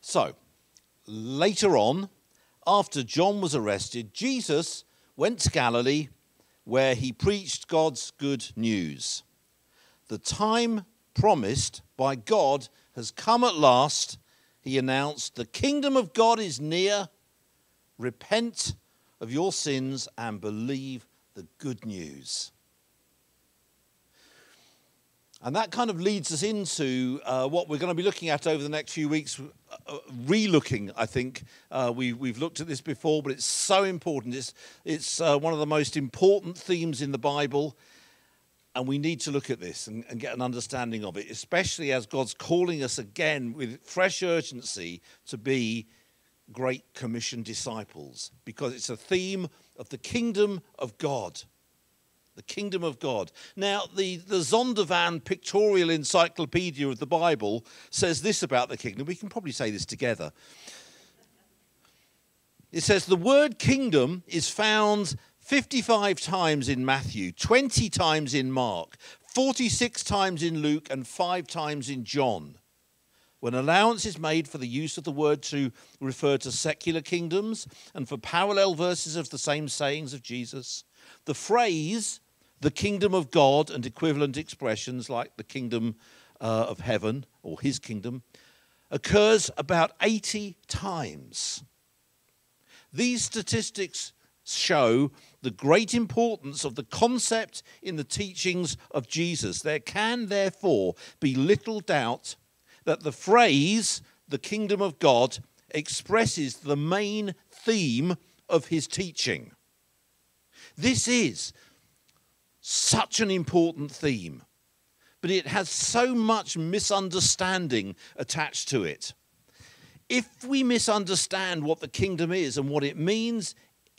So, later on, after John was arrested, Jesus went to Galilee where he preached God's good news. The time promised by God has come at last. He announced, The kingdom of God is near. Repent of your sins and believe the good news. And that kind of leads us into uh, what we're going to be looking at over the next few weeks, uh, re looking, I think. Uh, we, we've looked at this before, but it's so important. It's, it's uh, one of the most important themes in the Bible, and we need to look at this and, and get an understanding of it, especially as God's calling us again with fresh urgency to be Great Commission disciples, because it's a theme of the kingdom of God the kingdom of God. Now, the, the Zondervan Pictorial Encyclopedia of the Bible says this about the kingdom. We can probably say this together. It says the word kingdom is found 55 times in Matthew, 20 times in Mark, 46 times in Luke, and 5 times in John. When allowance is made for the use of the word to refer to secular kingdoms and for parallel verses of the same sayings of Jesus, the phrase the kingdom of God and equivalent expressions like the kingdom uh, of heaven or his kingdom occurs about 80 times. These statistics show the great importance of the concept in the teachings of Jesus. There can therefore be little doubt that the phrase, the kingdom of God, expresses the main theme of his teaching. This is such an important theme, but it has so much misunderstanding attached to it. If we misunderstand what the kingdom is and what it means,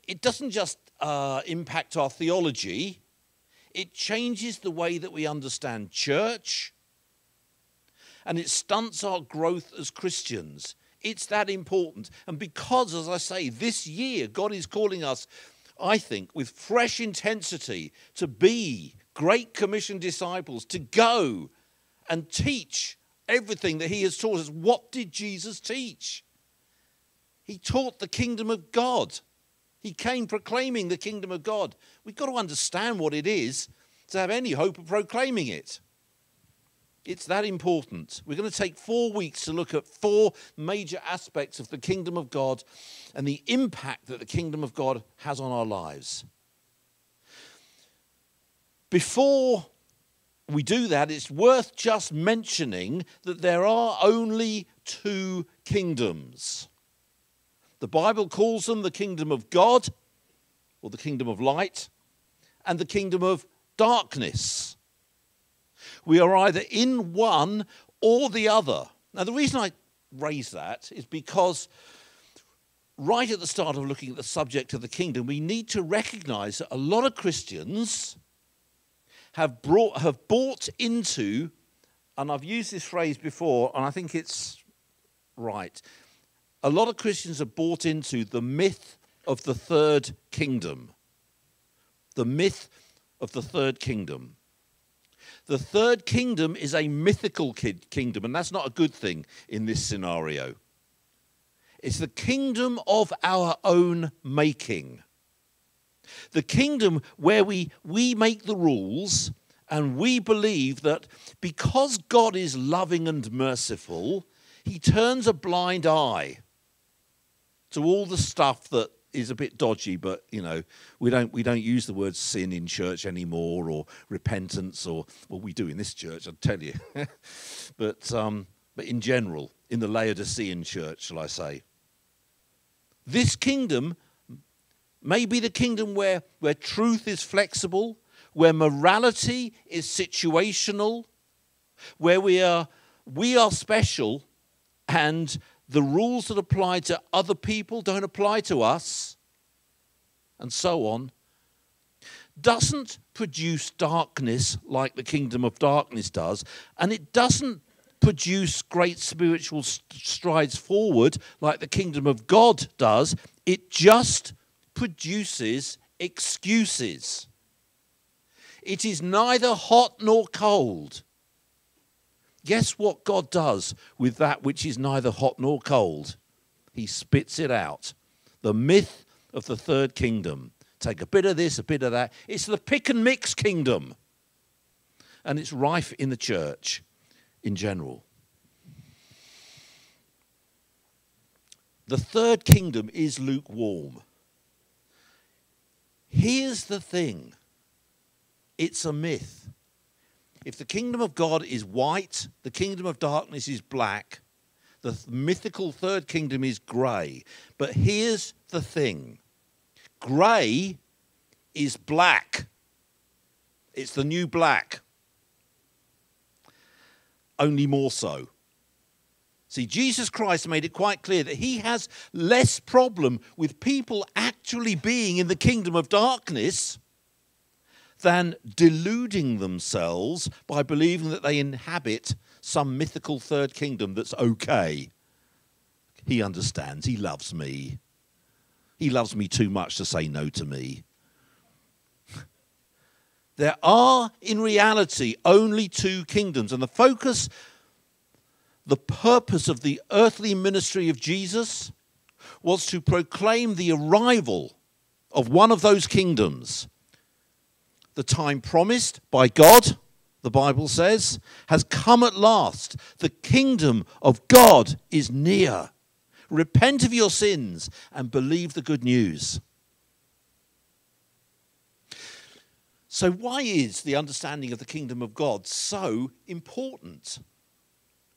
it doesn't just uh, impact our theology, it changes the way that we understand church and it stunts our growth as Christians. It's that important. And because, as I say, this year God is calling us I think, with fresh intensity to be Great Commission disciples, to go and teach everything that he has taught us. What did Jesus teach? He taught the kingdom of God. He came proclaiming the kingdom of God. We've got to understand what it is to have any hope of proclaiming it. It's that important. We're going to take four weeks to look at four major aspects of the kingdom of God and the impact that the kingdom of God has on our lives. Before we do that, it's worth just mentioning that there are only two kingdoms. The Bible calls them the kingdom of God, or the kingdom of light, and the kingdom of darkness. We are either in one or the other. Now, the reason I raise that is because right at the start of looking at the subject of the kingdom, we need to recognize that a lot of Christians have, brought, have bought into, and I've used this phrase before, and I think it's right. A lot of Christians have bought into the myth of the third kingdom. The myth of the third kingdom. The third kingdom is a mythical kingdom, and that's not a good thing in this scenario. It's the kingdom of our own making. The kingdom where we, we make the rules and we believe that because God is loving and merciful, he turns a blind eye to all the stuff that is a bit dodgy, but you know, we don't we don't use the word sin in church anymore, or repentance, or well, we do in this church, I'll tell you. but um, but in general, in the Laodicean church, shall I say, this kingdom may be the kingdom where where truth is flexible, where morality is situational, where we are we are special, and the rules that apply to other people don't apply to us, and so on, doesn't produce darkness like the kingdom of darkness does, and it doesn't produce great spiritual strides forward like the kingdom of God does. It just produces excuses. It is neither hot nor cold. Guess what God does with that which is neither hot nor cold? He spits it out. The myth of the third kingdom. Take a bit of this, a bit of that. It's the pick and mix kingdom. And it's rife in the church in general. The third kingdom is lukewarm. Here's the thing it's a myth. If the kingdom of God is white, the kingdom of darkness is black, the mythical third kingdom is grey. But here's the thing grey is black, it's the new black, only more so. See, Jesus Christ made it quite clear that he has less problem with people actually being in the kingdom of darkness than deluding themselves by believing that they inhabit some mythical third kingdom that's okay. He understands. He loves me. He loves me too much to say no to me. There are, in reality, only two kingdoms, and the focus, the purpose of the earthly ministry of Jesus was to proclaim the arrival of one of those kingdoms the time promised by God, the Bible says, has come at last. The kingdom of God is near. Repent of your sins and believe the good news. So, why is the understanding of the kingdom of God so important?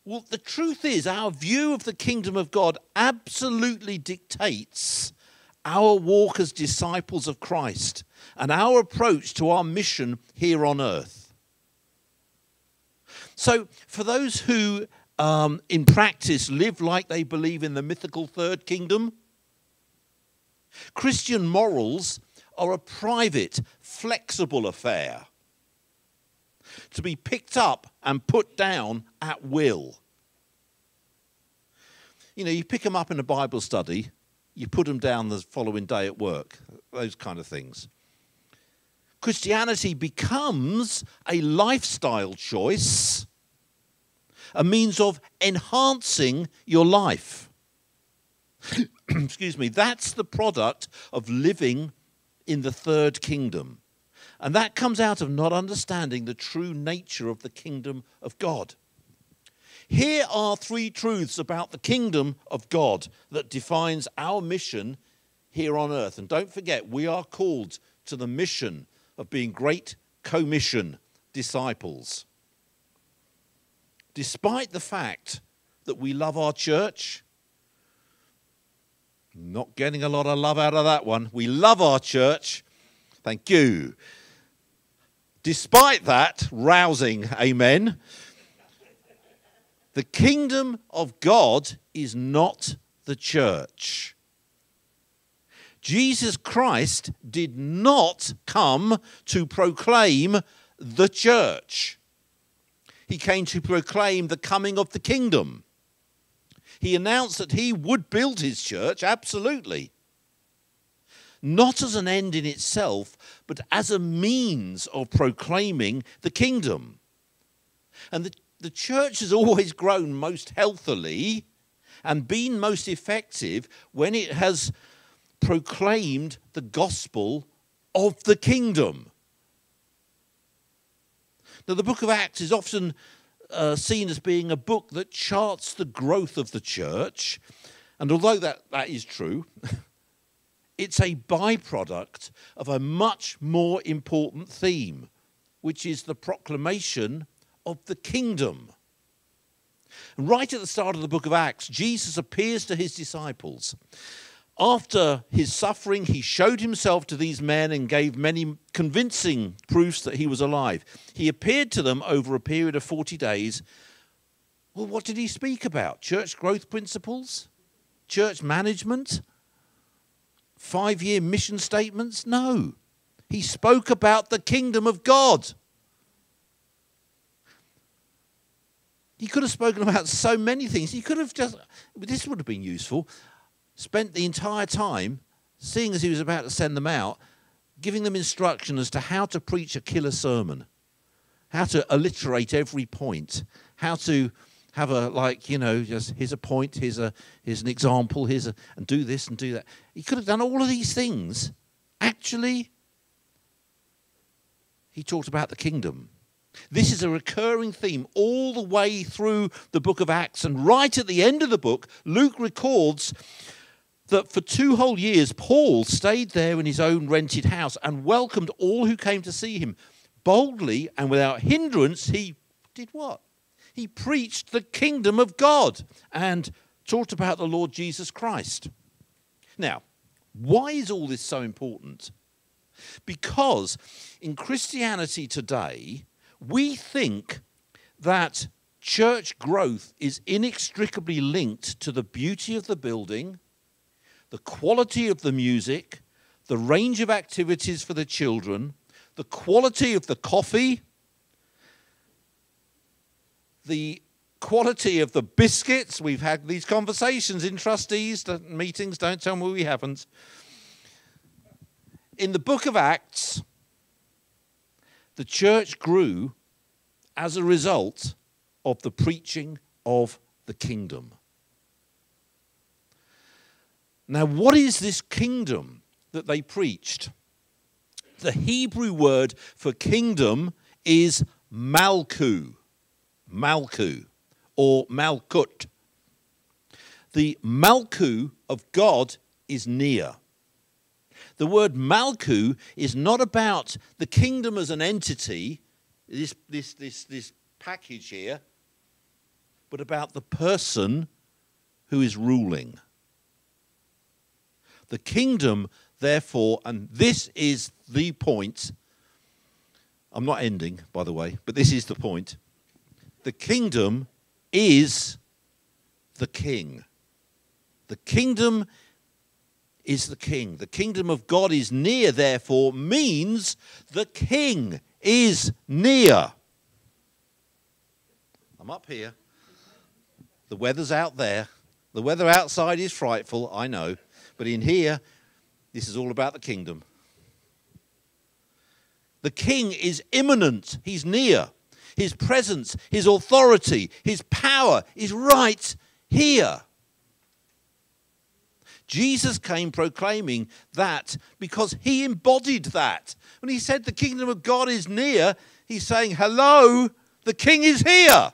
Well, the truth is, our view of the kingdom of God absolutely dictates our walk as disciples of Christ and our approach to our mission here on earth. So, for those who um, in practice live like they believe in the mythical third kingdom, Christian morals are a private, flexible affair to be picked up and put down at will. You know, you pick them up in a Bible study, you put them down the following day at work, those kind of things. Christianity becomes a lifestyle choice, a means of enhancing your life. Excuse me, that's the product of living in the third kingdom. And that comes out of not understanding the true nature of the kingdom of God. Here are three truths about the kingdom of God that defines our mission here on earth. And don't forget, we are called to the mission of being great commission disciples. Despite the fact that we love our church, not getting a lot of love out of that one. We love our church. Thank you. Despite that rousing amen, the kingdom of God is not the church. Jesus Christ did not come to proclaim the church. He came to proclaim the coming of the kingdom. He announced that he would build his church, absolutely. Not as an end in itself, but as a means of proclaiming the kingdom. And the, the church has always grown most healthily and been most effective when it has proclaimed the gospel of the kingdom. Now, the book of Acts is often uh, seen as being a book that charts the growth of the church. And although that, that is true, it's a byproduct of a much more important theme, which is the proclamation of the kingdom. Right at the start of the book of Acts, Jesus appears to his disciples after his suffering, he showed himself to these men and gave many convincing proofs that he was alive. He appeared to them over a period of 40 days. Well, what did he speak about? Church growth principles? Church management? Five year mission statements? No. He spoke about the kingdom of God. He could have spoken about so many things. He could have just, this would have been useful spent the entire time, seeing as he was about to send them out, giving them instruction as to how to preach a killer sermon, how to alliterate every point, how to have a like you know just here's a point here's a here's an example here's a and do this and do that. He could have done all of these things. Actually he talked about the kingdom. This is a recurring theme all the way through the book of acts and right at the end of the book luke records that for two whole years paul stayed there in his own rented house and welcomed all who came to see him boldly and without hindrance he did what he preached the kingdom of God and talked about the Lord Jesus Christ. Now, why is all this so important? Because in Christianity today, we think that church growth is inextricably linked to the beauty of the building, the quality of the music, the range of activities for the children, the quality of the coffee, the quality of the biscuits. We've had these conversations in trustees meetings. Don't tell me we haven't. In the book of Acts, the church grew as a result of the preaching of the kingdom. Now, what is this kingdom that they preached? The Hebrew word for kingdom is malku. Malku or Malkut. The Malku of God is near. The word Malku is not about the kingdom as an entity, this, this, this, this package here, but about the person who is ruling. The kingdom, therefore, and this is the point. I'm not ending, by the way, but this is the point the kingdom is the king. The kingdom is the king. The kingdom of God is near, therefore, means the king is near. I'm up here. The weather's out there. The weather outside is frightful, I know. But in here, this is all about the kingdom. The king is imminent, he's near. His presence, His authority, His power is right here. Jesus came proclaiming that because he embodied that. When he said the kingdom of God is near, he's saying, Hello, the king is here.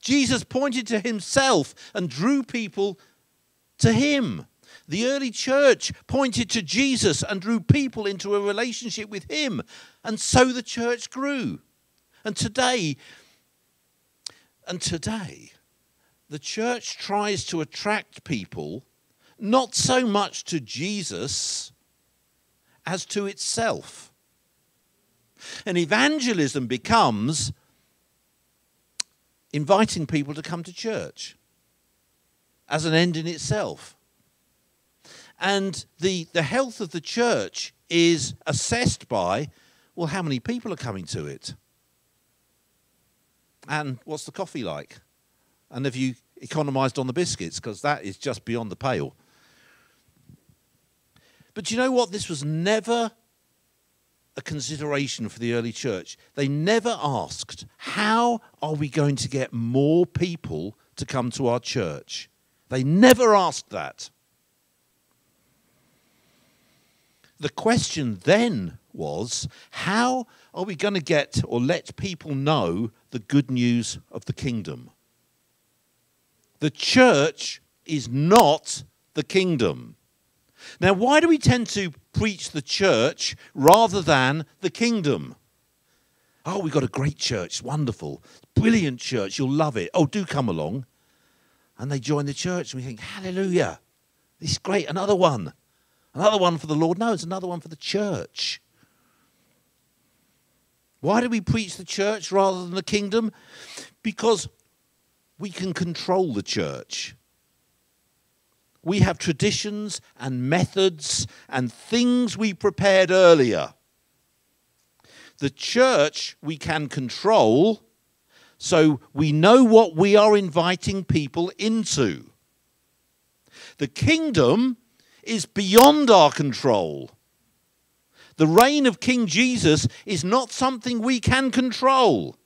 Jesus pointed to himself and drew people to him. The early church pointed to Jesus and drew people into a relationship with him. And so the church grew. And today, and today, the church tries to attract people not so much to Jesus as to itself. And evangelism becomes inviting people to come to church as an end in itself. And the, the health of the church is assessed by, well, how many people are coming to it? And what's the coffee like? And have you economized on the biscuits? Because that is just beyond the pale. But you know what? This was never a consideration for the early church. They never asked, how are we going to get more people to come to our church? They never asked that. The question then was how are we going to get or let people know the good news of the kingdom? The church is not the kingdom. Now, why do we tend to preach the church rather than the kingdom? Oh, we've got a great church, wonderful, brilliant church, you'll love it. Oh, do come along. And they join the church, and we think, Hallelujah, this is great, another one. Another one for the Lord? No, it's another one for the church. Why do we preach the church rather than the kingdom? Because we can control the church. We have traditions and methods and things we prepared earlier. The church we can control, so we know what we are inviting people into. The kingdom is beyond our control. The reign of King Jesus is not something we can control.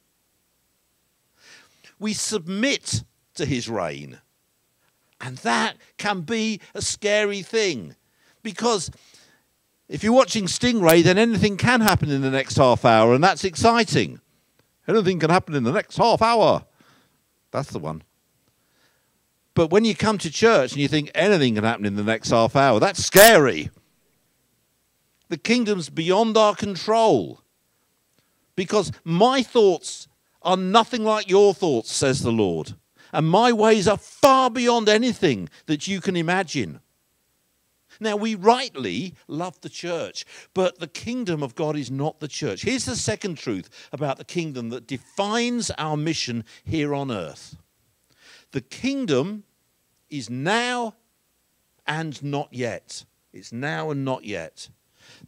we submit to his reign. And that can be a scary thing because if you're watching Stingray, then anything can happen in the next half hour, and that's exciting. Anything can happen in the next half hour. That's the one. But when you come to church and you think anything can happen in the next half hour, that's scary. The kingdom's beyond our control. Because my thoughts are nothing like your thoughts, says the Lord. And my ways are far beyond anything that you can imagine. Now, we rightly love the church, but the kingdom of God is not the church. Here's the second truth about the kingdom that defines our mission here on earth the kingdom is now and not yet. It's now and not yet.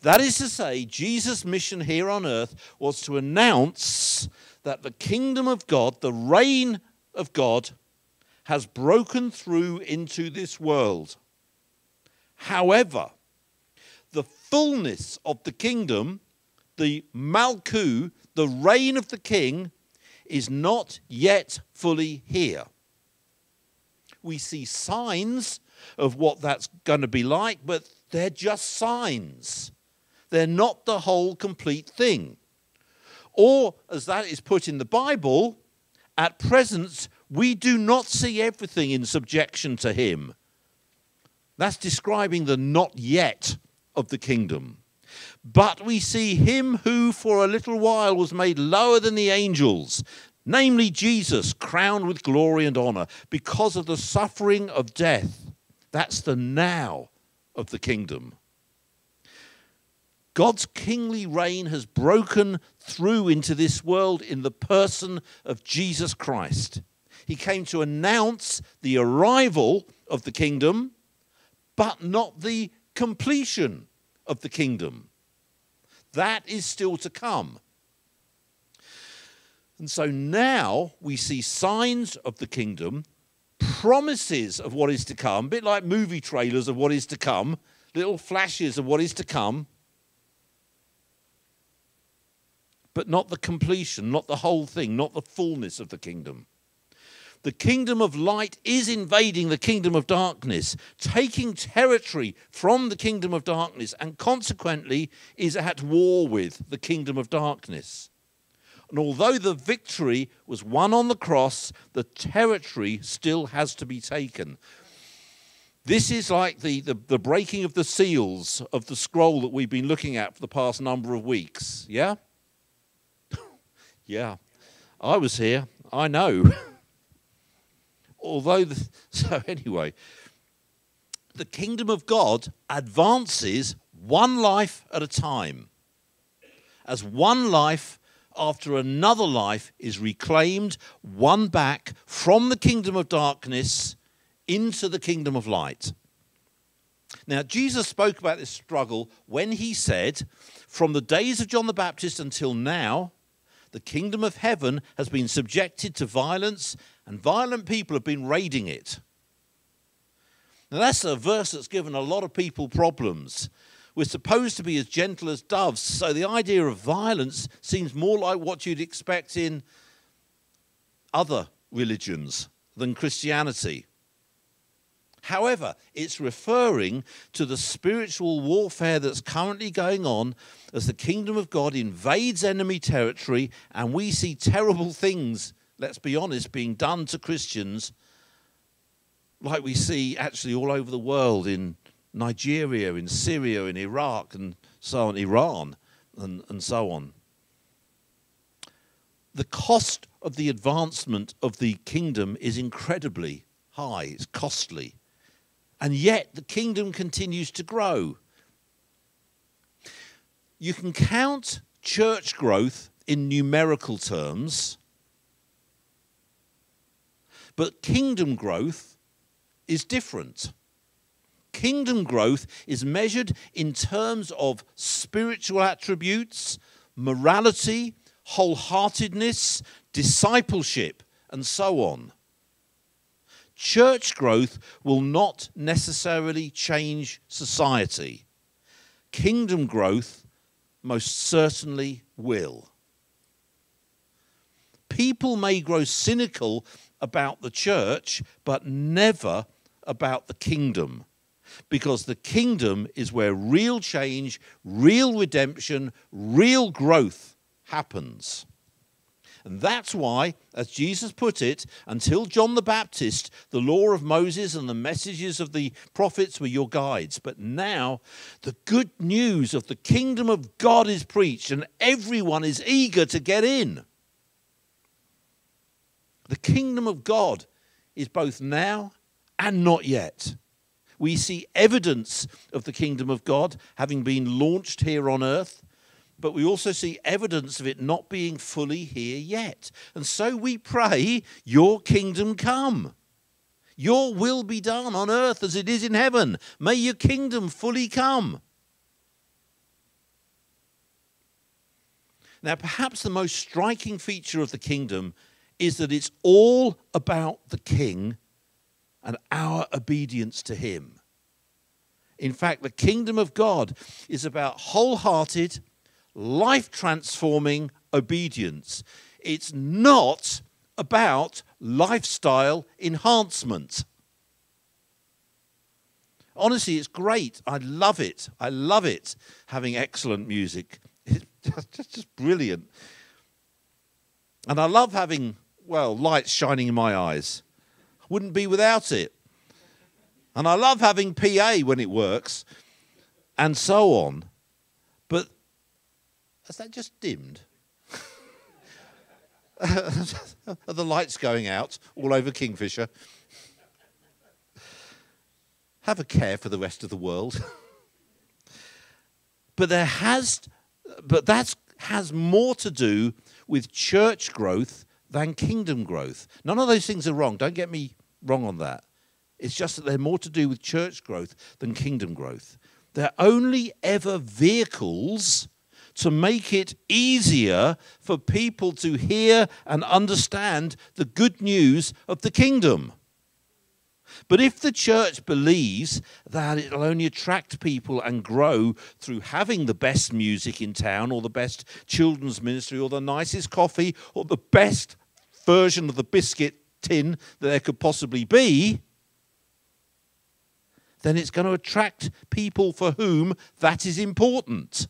That is to say, Jesus' mission here on earth was to announce that the kingdom of God, the reign of God, has broken through into this world. However, the fullness of the kingdom, the Malku, the reign of the king, is not yet fully here. We see signs of what that's going to be like, but they're just signs. They're not the whole complete thing. Or, as that is put in the Bible, at present, we do not see everything in subjection to him. That's describing the not yet of the kingdom. But we see him who for a little while was made lower than the angels, namely Jesus, crowned with glory and honor because of the suffering of death. That's the now of the kingdom. God's kingly reign has broken through into this world in the person of Jesus Christ. He came to announce the arrival of the kingdom, but not the completion of the kingdom. That is still to come. And so now we see signs of the kingdom, promises of what is to come, a bit like movie trailers of what is to come, little flashes of what is to come, but not the completion, not the whole thing, not the fullness of the kingdom. The kingdom of light is invading the kingdom of darkness, taking territory from the kingdom of darkness, and consequently is at war with the kingdom of darkness. And although the victory was won on the cross, the territory still has to be taken. This is like the, the, the, breaking of the seals of the scroll that we've been looking at for the past number of weeks. Yeah? yeah. I was here. I know. although, the, so anyway, the kingdom of God advances one life at a time. As one life after another life is reclaimed, won back from the kingdom of darkness into the kingdom of light. Now, Jesus spoke about this struggle when he said, From the days of John the Baptist until now, the kingdom of heaven has been subjected to violence, and violent people have been raiding it. Now, that's a verse that's given a lot of people problems. We're supposed to be as gentle as doves, so the idea of violence seems more like what you'd expect in other religions than Christianity. However, it's referring to the spiritual warfare that's currently going on as the kingdom of God invades enemy territory and we see terrible things let's be honest, being done to Christians like we see actually all over the world in Nigeria, in Syria, in Iraq, and so on, Iran, and, and so on. The cost of the advancement of the kingdom is incredibly high, it's costly. And yet the kingdom continues to grow. You can count church growth in numerical terms but kingdom growth is different. Kingdom growth is measured in terms of spiritual attributes, morality, wholeheartedness, discipleship, and so on. Church growth will not necessarily change society. Kingdom growth most certainly will. people may grow cynical about the church, but never about the kingdom. Because the kingdom is where real change, real redemption, real growth happens. And that's why, as Jesus put it, until John the Baptist, the law of Moses and the messages of the prophets were your guides. But now, the good news of the kingdom of God is preached, and everyone is eager to get in. The kingdom of God is both now and not yet. We see evidence of the kingdom of God having been launched here on earth but we also see evidence of it not being fully here yet. And so we pray, Your kingdom come. Your will be done on earth as it is in heaven. May your kingdom fully come. Now, perhaps the most striking feature of the kingdom is that it's all about the king and our obedience to him. In fact, the kingdom of God is about wholehearted, life transforming obedience. It's not about lifestyle enhancement. Honestly, it's great. I love it. I love it having excellent music. It's just, just brilliant. And I love having, well, lights shining in my eyes. I Wouldn't be without it. And I love having PA when it works and so on. But has that just dimmed? Are the lights going out all over Kingfisher? Have a care for the rest of the world. but there has, but that has more to do with church growth than kingdom growth. None of those things are wrong. Don't get me wrong on that. It's just that they're more to do with church growth than kingdom growth. They're only ever vehicles to make it easier for people to hear and understand the good news of the kingdom. But if the church believes that it'll only attract people and grow through having the best music in town, or the best children's ministry, or the nicest coffee, or the best version of the biscuit tin that there could possibly be, then it's going to attract people for whom that is important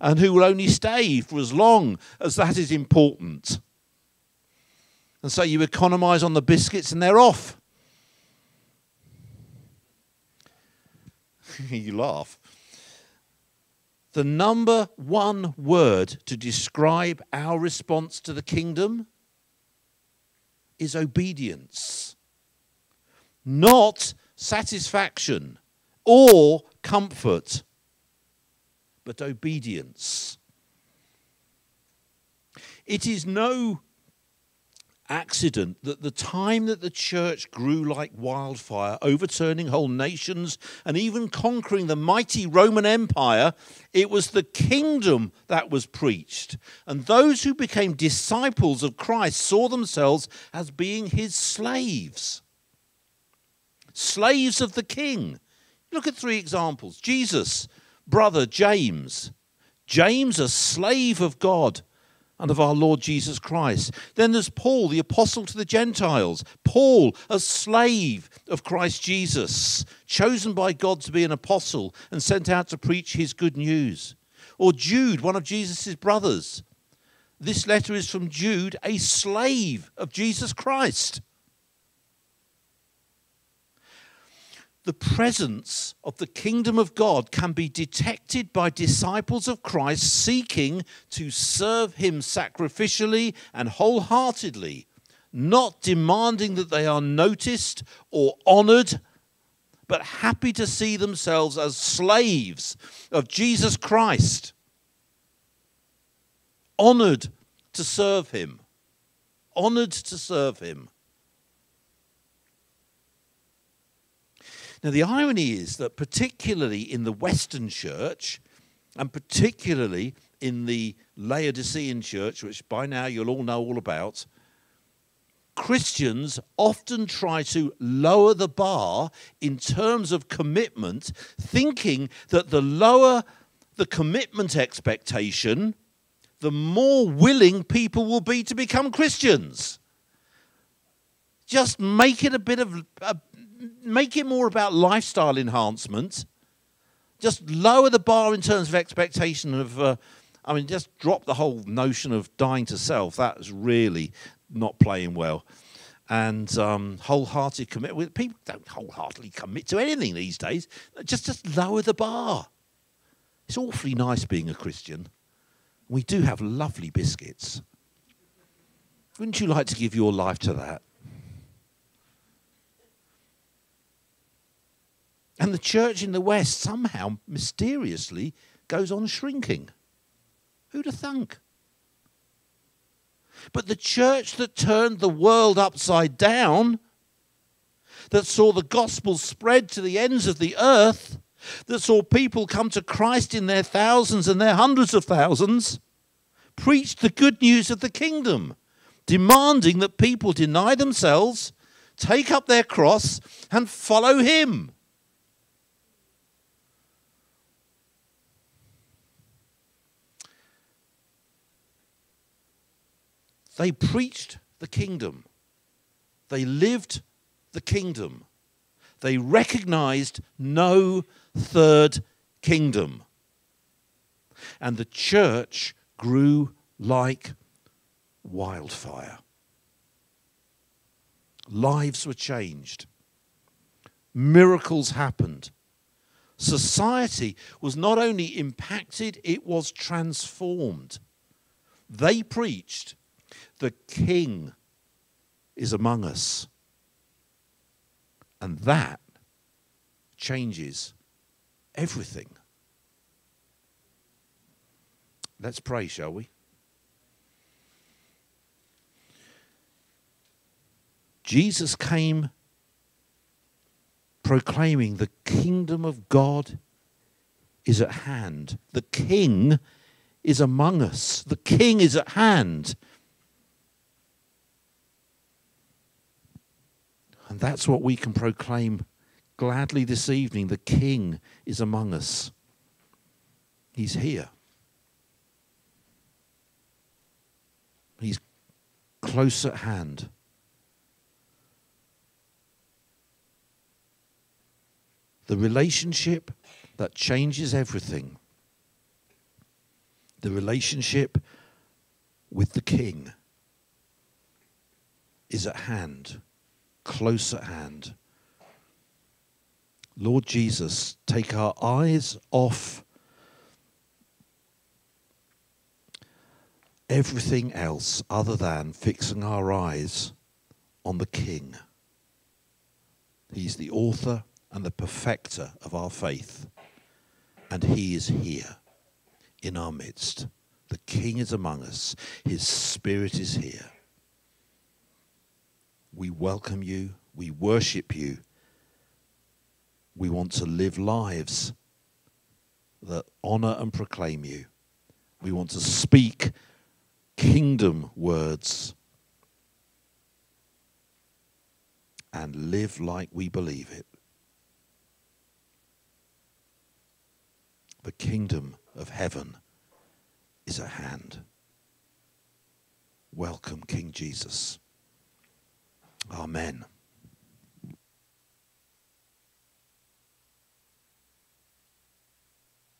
and who will only stay for as long as that is important. And so you economize on the biscuits and they're off. you laugh. The number one word to describe our response to the kingdom is obedience, not satisfaction or comfort but obedience. It is no accident that the time that the church grew like wildfire, overturning whole nations and even conquering the mighty Roman Empire, it was the kingdom that was preached. And those who became disciples of Christ saw themselves as being his slaves, slaves of the king. Look at three examples Jesus brother James. James, a slave of God and of our Lord Jesus Christ. Then there's Paul, the apostle to the Gentiles. Paul, a slave of Christ Jesus, chosen by God to be an apostle and sent out to preach his good news. Or Jude, one of Jesus' brothers. This letter is from Jude, a slave of Jesus Christ. The presence of the kingdom of God can be detected by disciples of Christ seeking to serve him sacrificially and wholeheartedly, not demanding that they are noticed or honored, but happy to see themselves as slaves of Jesus Christ, honored to serve him, honored to serve him. Now, the irony is that, particularly in the Western church, and particularly in the Laodicean church, which by now you'll all know all about, Christians often try to lower the bar in terms of commitment, thinking that the lower the commitment expectation, the more willing people will be to become Christians. Just make it a bit of, uh, make it more about lifestyle enhancement. Just lower the bar in terms of expectation of, uh, I mean, just drop the whole notion of dying to self. That's really not playing well. And um, wholehearted commitment. People don't wholeheartedly commit to anything these days. Just, just lower the bar. It's awfully nice being a Christian. We do have lovely biscuits. Wouldn't you like to give your life to that? And the church in the West somehow mysteriously goes on shrinking. Who'd have thunk? But the church that turned the world upside down, that saw the gospel spread to the ends of the earth, that saw people come to Christ in their thousands and their hundreds of thousands, preached the good news of the kingdom, demanding that people deny themselves, take up their cross, and follow him. They preached the kingdom. They lived the kingdom. They recognized no third kingdom. And the church grew like wildfire. Lives were changed. Miracles happened. Society was not only impacted, it was transformed. They preached, the king is among us. And that changes everything. Let's pray, shall we? Jesus came proclaiming the kingdom of God is at hand. The king is among us. The king is at hand. And that's what we can proclaim gladly this evening. The King is among us, He's here. He's close at hand. The relationship that changes everything. The relationship with the King is at hand close at hand. Lord Jesus, take our eyes off everything else other than fixing our eyes on the King. He's the author and the perfecter of our faith, and He is here in our midst. The King is among us, His Spirit is here. We welcome you. We worship you. We want to live lives that honor and proclaim you. We want to speak kingdom words and live like we believe it. The kingdom of heaven is at hand. Welcome, King Jesus. Amen.